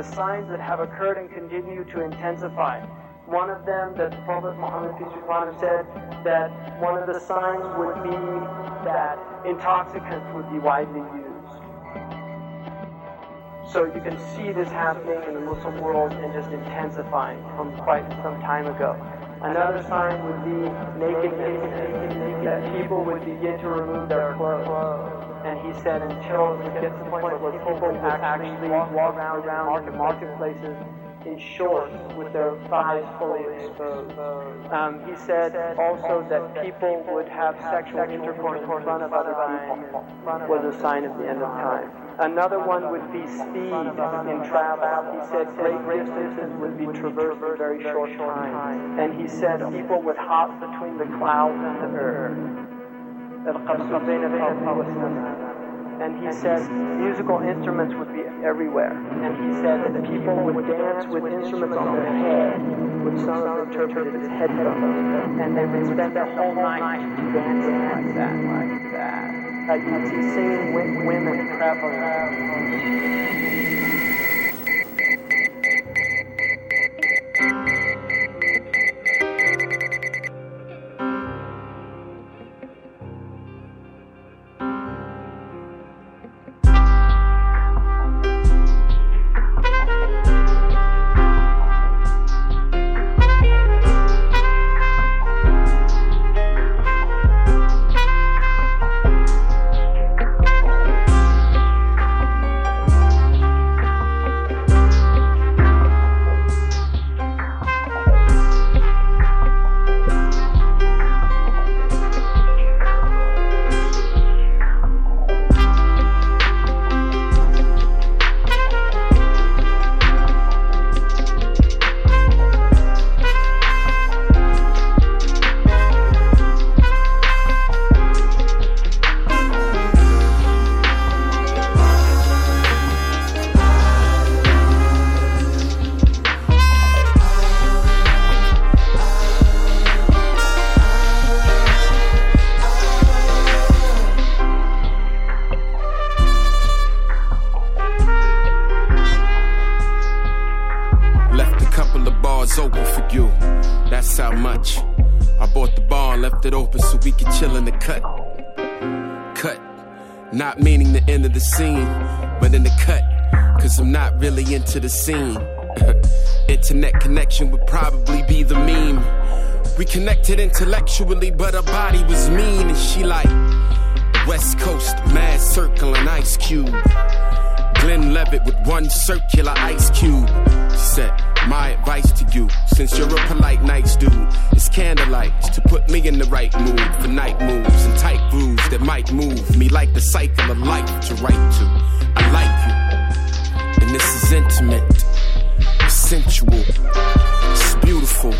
the signs that have occurred and continue to intensify. One of them that the Prophet Muhammad said that one of the signs would be that intoxicants would be widely used. So you can see this happening in the Muslim world and just intensifying from quite some time ago. Another sign would be that people would begin to remove their clothes. And he said until it gets to the point where people actually walk around market, marketplaces in shorts with their thighs fully exposed. Um, he said also that people would have sexual intercourse in front of other people was a sign of the end of time. Another one would be speed in travel. He said great distances would be traversed in very short time. And he said people would hop between the clouds and the earth. And he said musical instruments would be everywhere. And he said that people would dance with instruments on their head, which some have interpreted as headphones. And they would spend their whole night dancing like that, like that. Uh, you see singing women traveling. To the ball, left it open so we could chill in the cut. Cut, not meaning the end of the scene. But in the cut. Cause I'm not really into the scene. Internet connection would probably be the meme. We connected intellectually, but her body was mean, and she like West Coast, mad circle and ice cube. Glenn Levitt with one circular ice cube. Said, My advice to you, since you're a polite, nice dude, is candlelight to put me in the right mood for night moves and tight grooves that might move me like the cycle of life to write to. I like you and this is intimate, sensual, it's beautiful.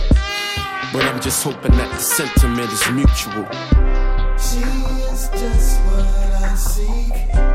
But I'm just hoping that the sentiment is mutual. She is just what I seek.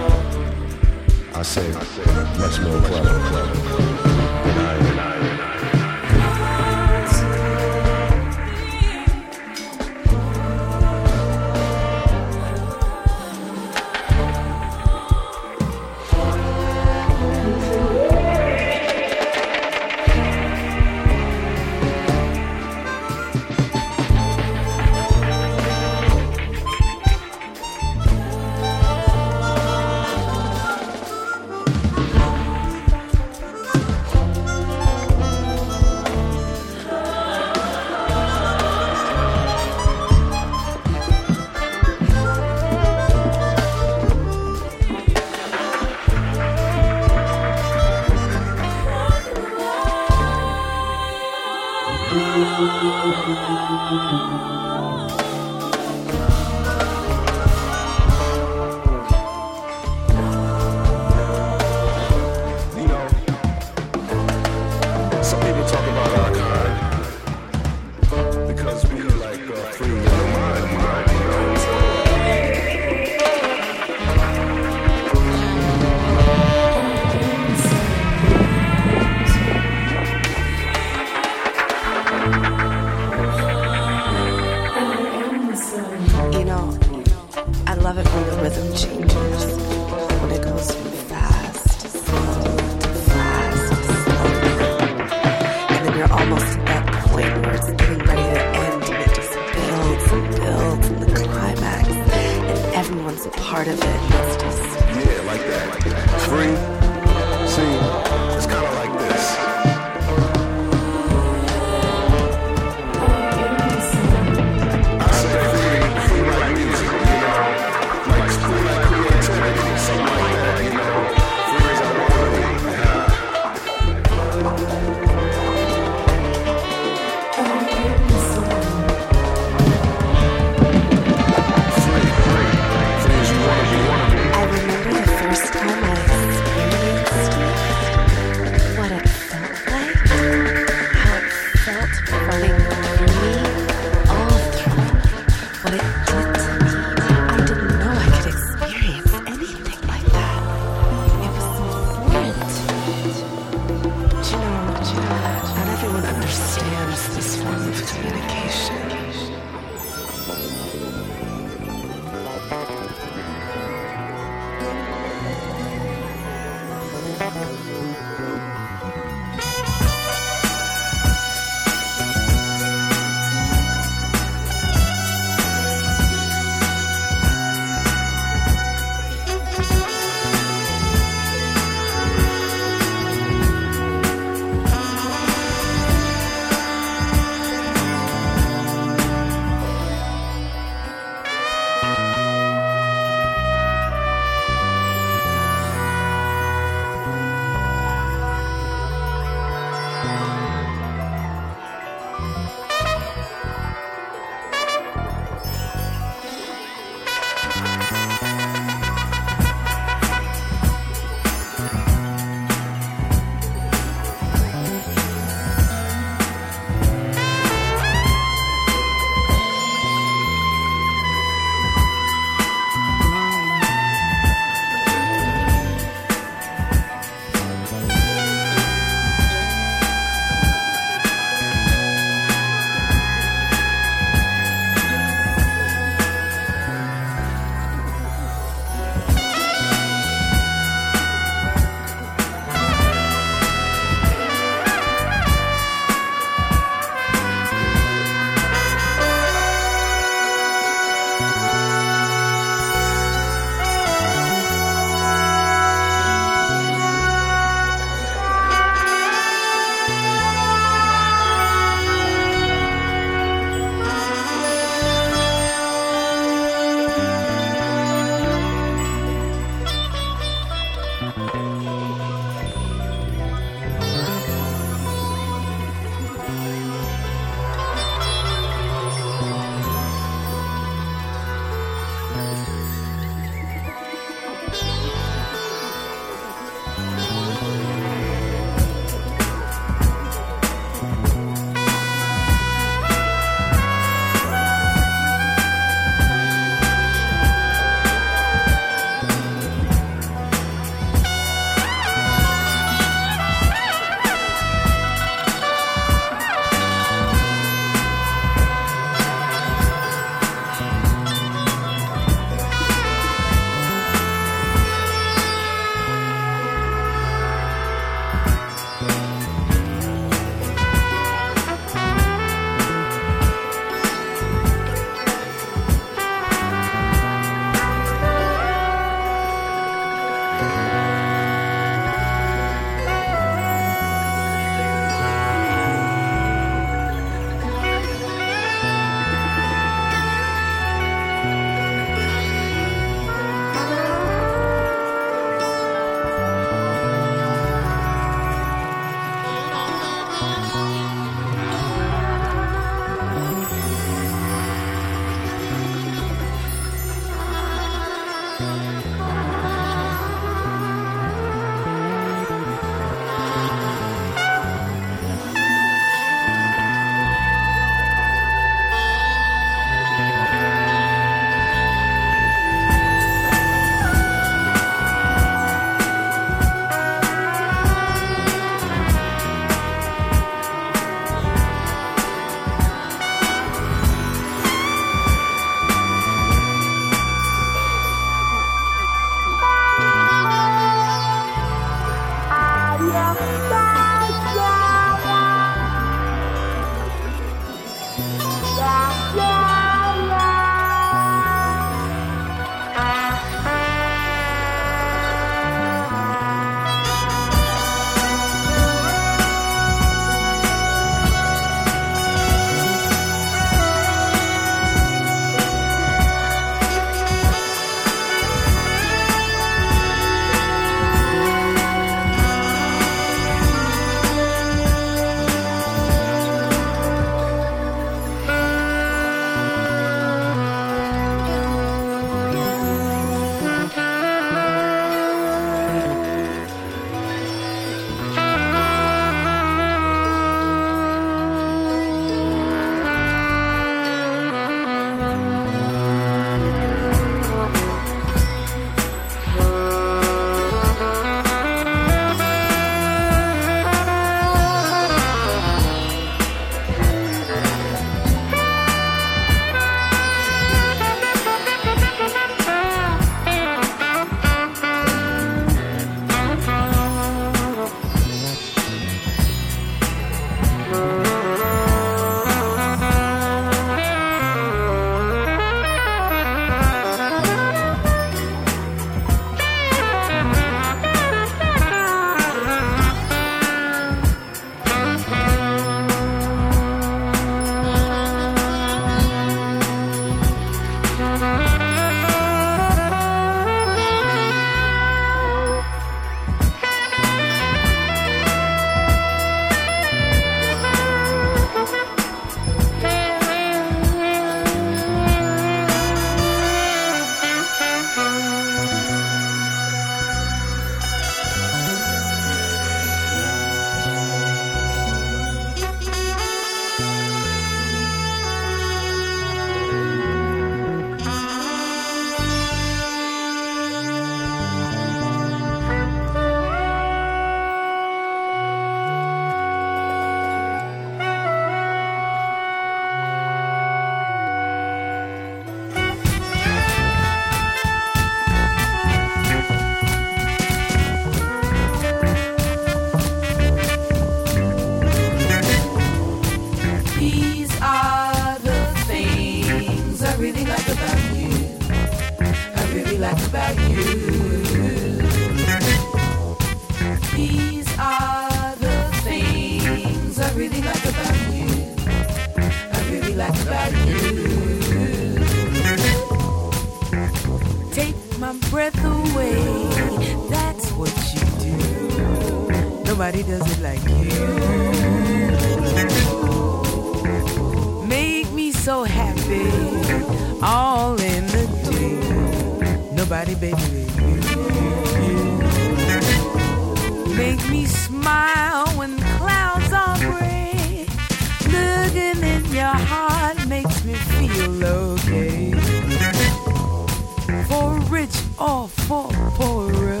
Rich or for poorer,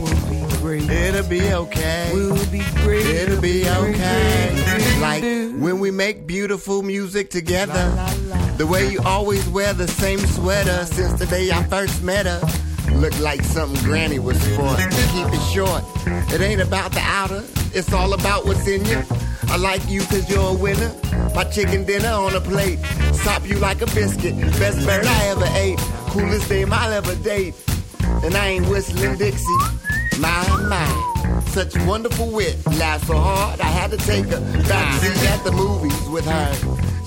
we'll be great. It'll be okay. We'll be great. It'll be okay. Like when we make beautiful music together. The way you always wear the same sweater since the day I first met her. Look like something Granny was sport. Keep it short. It ain't about the outer, it's all about what's in you. I like you cause you're a winner. My chicken dinner on a plate. Sop you like a biscuit. Best bird I ever ate. Coolest dame I'll ever date. And I ain't whistling Dixie. My, my. Such wonderful wit. Laughed so hard, I had to take her back seat at the movies with her.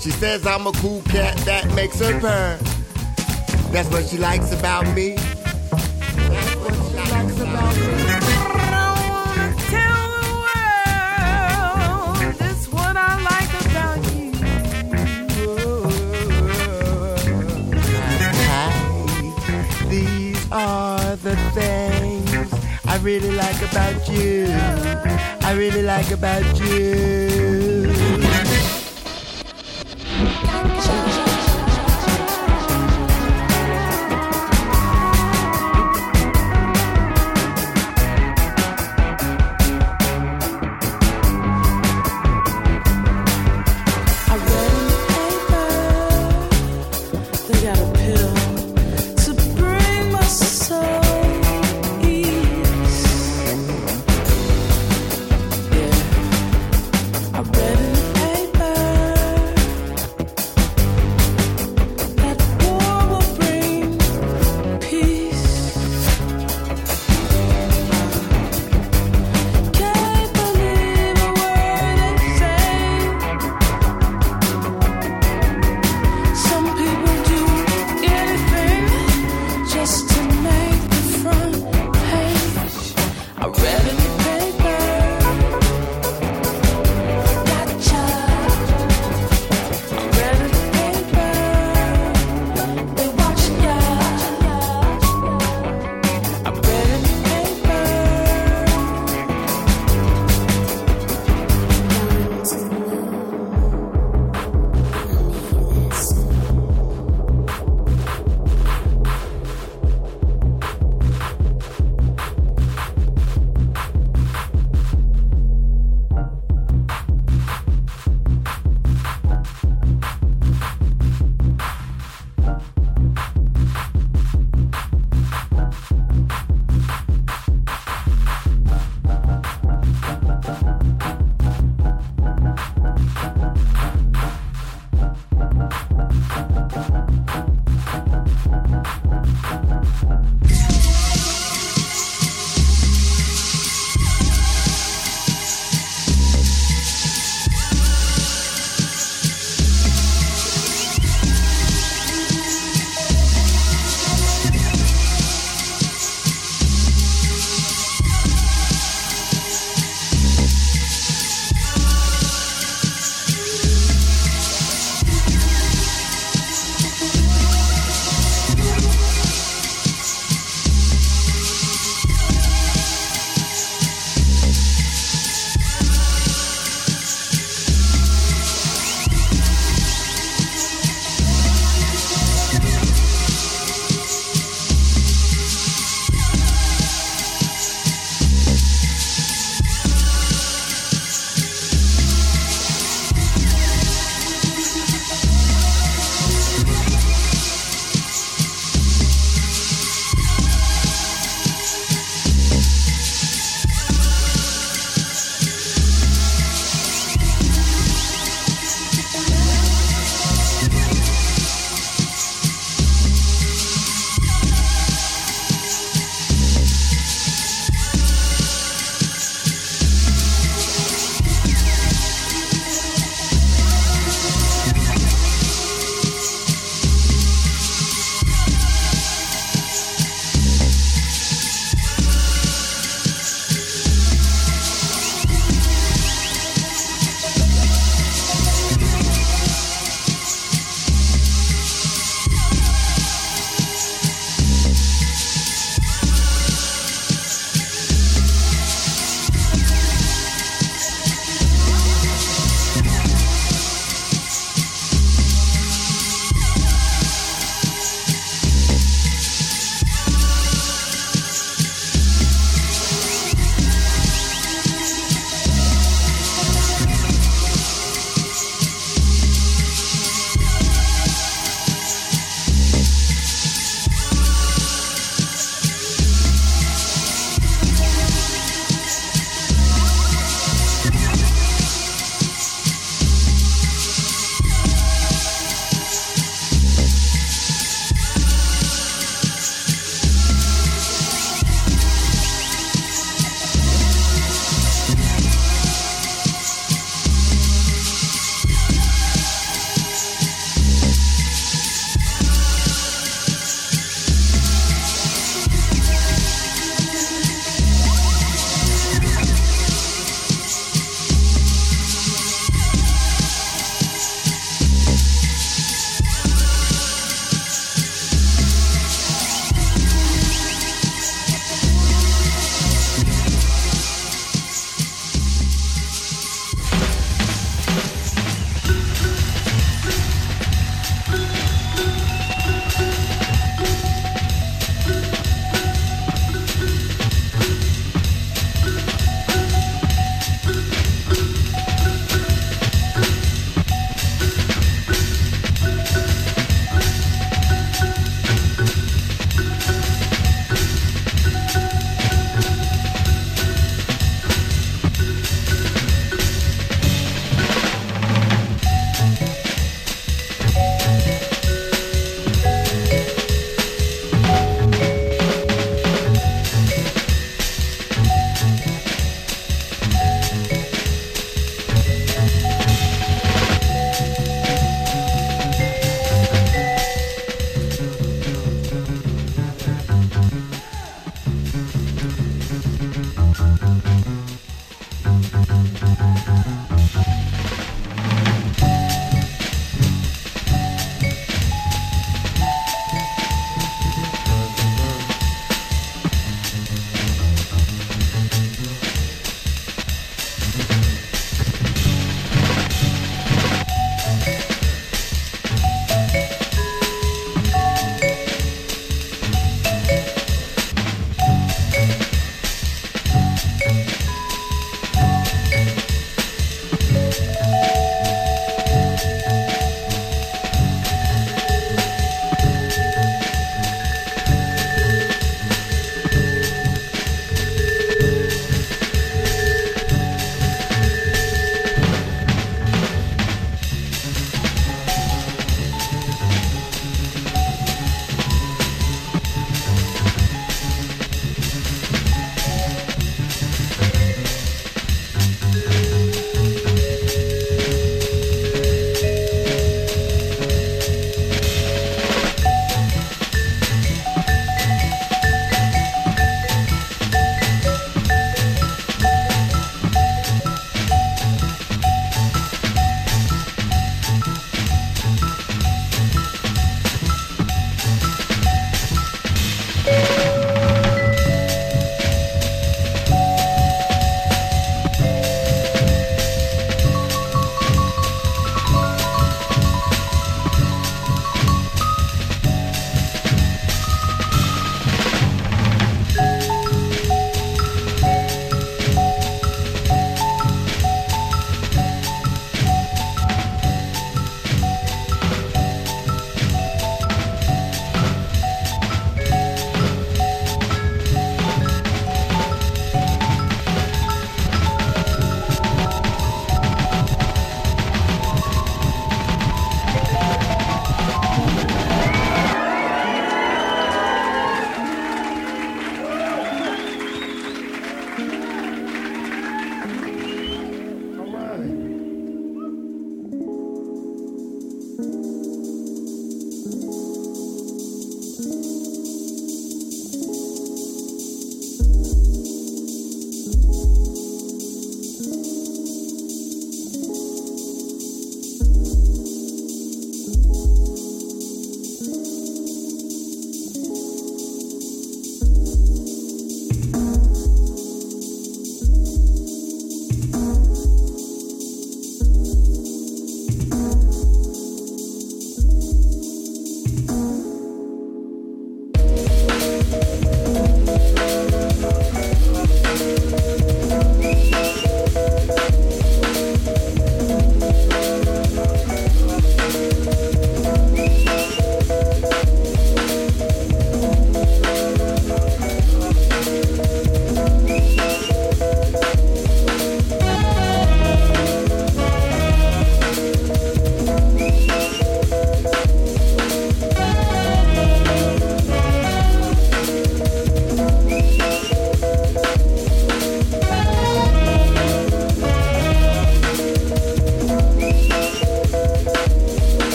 She says I'm a cool cat that makes her purr. That's what she likes about me. Are the things I really like about you. I really like about you.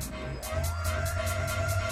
ハハハハ!